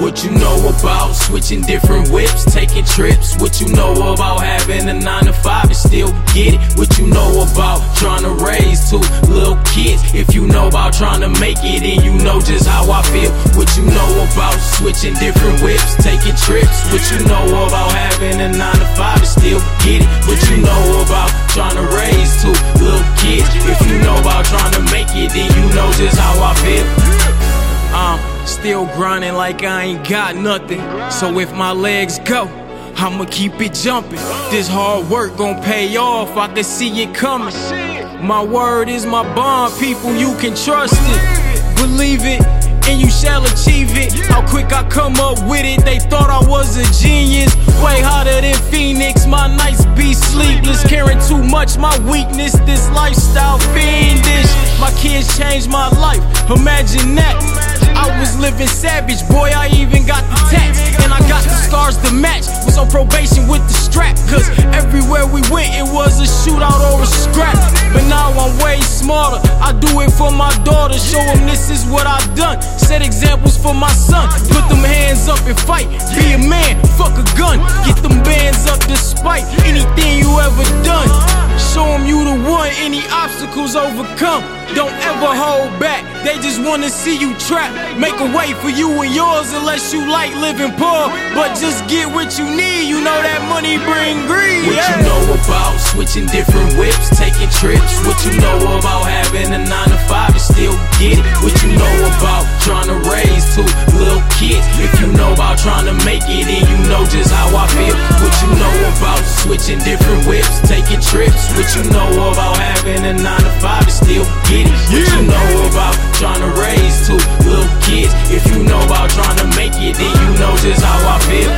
What you know about switching different whips, taking trips? What you know about having a 9 to 5 and still get it? What you know about trying to raise two little kids? If you know about trying to make it, and you know just how I feel. What you know about switching different whips, taking trips? What you know about having a 9 to 5 and still get it? What you know about trying to raise two little kids? If you know about trying to make it, then you know just how I feel. I'm still grinding like I ain't got nothing. So if my legs go, I'ma keep it jumping. This hard work gon' pay off, I can see it coming. My word is my bond, people, you can trust it. Believe it, and you shall achieve it. How quick I come up with it, they thought I was a genius. Way hotter than Phoenix, my nights be sleepless. Caring too much, my weakness, this lifestyle fiendish. My kids changed my life, imagine that. I was living savage, boy, I even got the tats. And I got the scars to match. Was on probation with the strap, cause everywhere we went, it was a shootout or a scrap. But now I'm way smarter. I do it for my daughter, show them this is what I've done. Set examples for my son. Put them hands up and fight. Be a man, fuck a gun. Get them bands up despite anything you ever done. Show them you the one, any obstacles overcome. Don't ever hold back, they just wanna see you trapped. Make a way for you and yours unless you like living poor. But just get what you need, you know that money bring greed. What you know about switching different whips, taking trips? What you know about having a 9 to 5 and still get it? What you know about trying to raise two little kids? If you know about trying to make it, and you know just how I feel. What you know about switching different whips, taking trips? What you know about having a 9 to 5 and still get it? What you know about trying to raise two little kids? If you know about trying to make it, then you know just how I feel.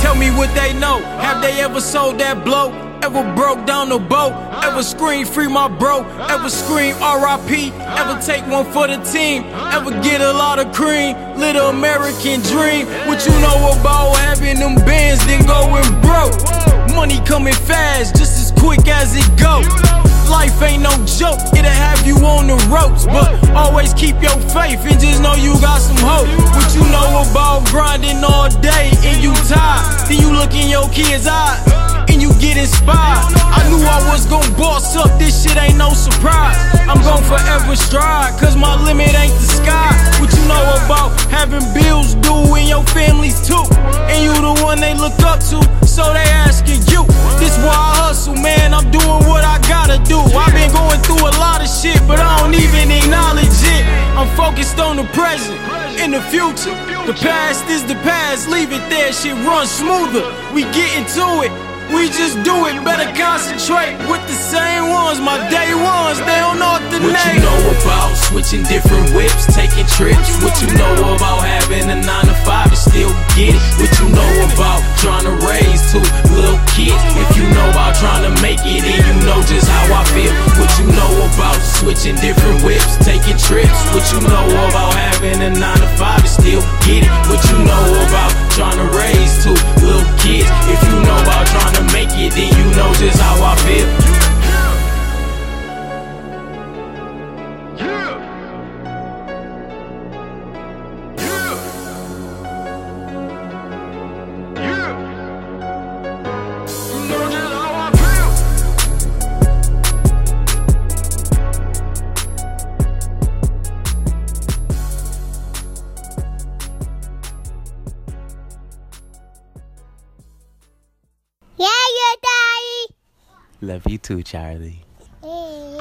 Tell me what they know. Have they ever sold that blow? Ever broke down the boat? Ever scream free my bro? Ever scream RIP? Ever take one for the team? Ever get a lot of cream? Little American dream. What you know about having them bands then going broke? Money coming fast, just as quick as it go. Life ain't no joke, it'll have you on the ropes. But always keep your faith and just know you got some hope. What you know about grinding all day and you tired? Then you look in your kids' eyes and you get inspired. I knew I was gonna boss up, this shit ain't no surprise. I'm gon' forever stride, cause my limit ain't the sky. What you know about having bills due and your families too? And you the one they look up to, so they asking you. This why I hustle, man, I'm doing what I gotta do. I've been going through a lot of shit, but I don't. I'm focused on the present, in the future. The past is the past, leave it there, shit runs smoother. We get into it. We just do it, better concentrate with the same ones, my day ones, they don't know what the What name. you know about switching different whips, taking trips? What you know about having a 9 to 5 and still get it? What you know about trying to raise two little kids? If you know about trying to make it, and you know just how I feel. What you know about switching different whips, taking trips? What you know about having a 9 to 5 and still get it? What you know about trying to raise two little kids? If you know about trying to make it, then you know just how I Love you too, Charlie. Hey.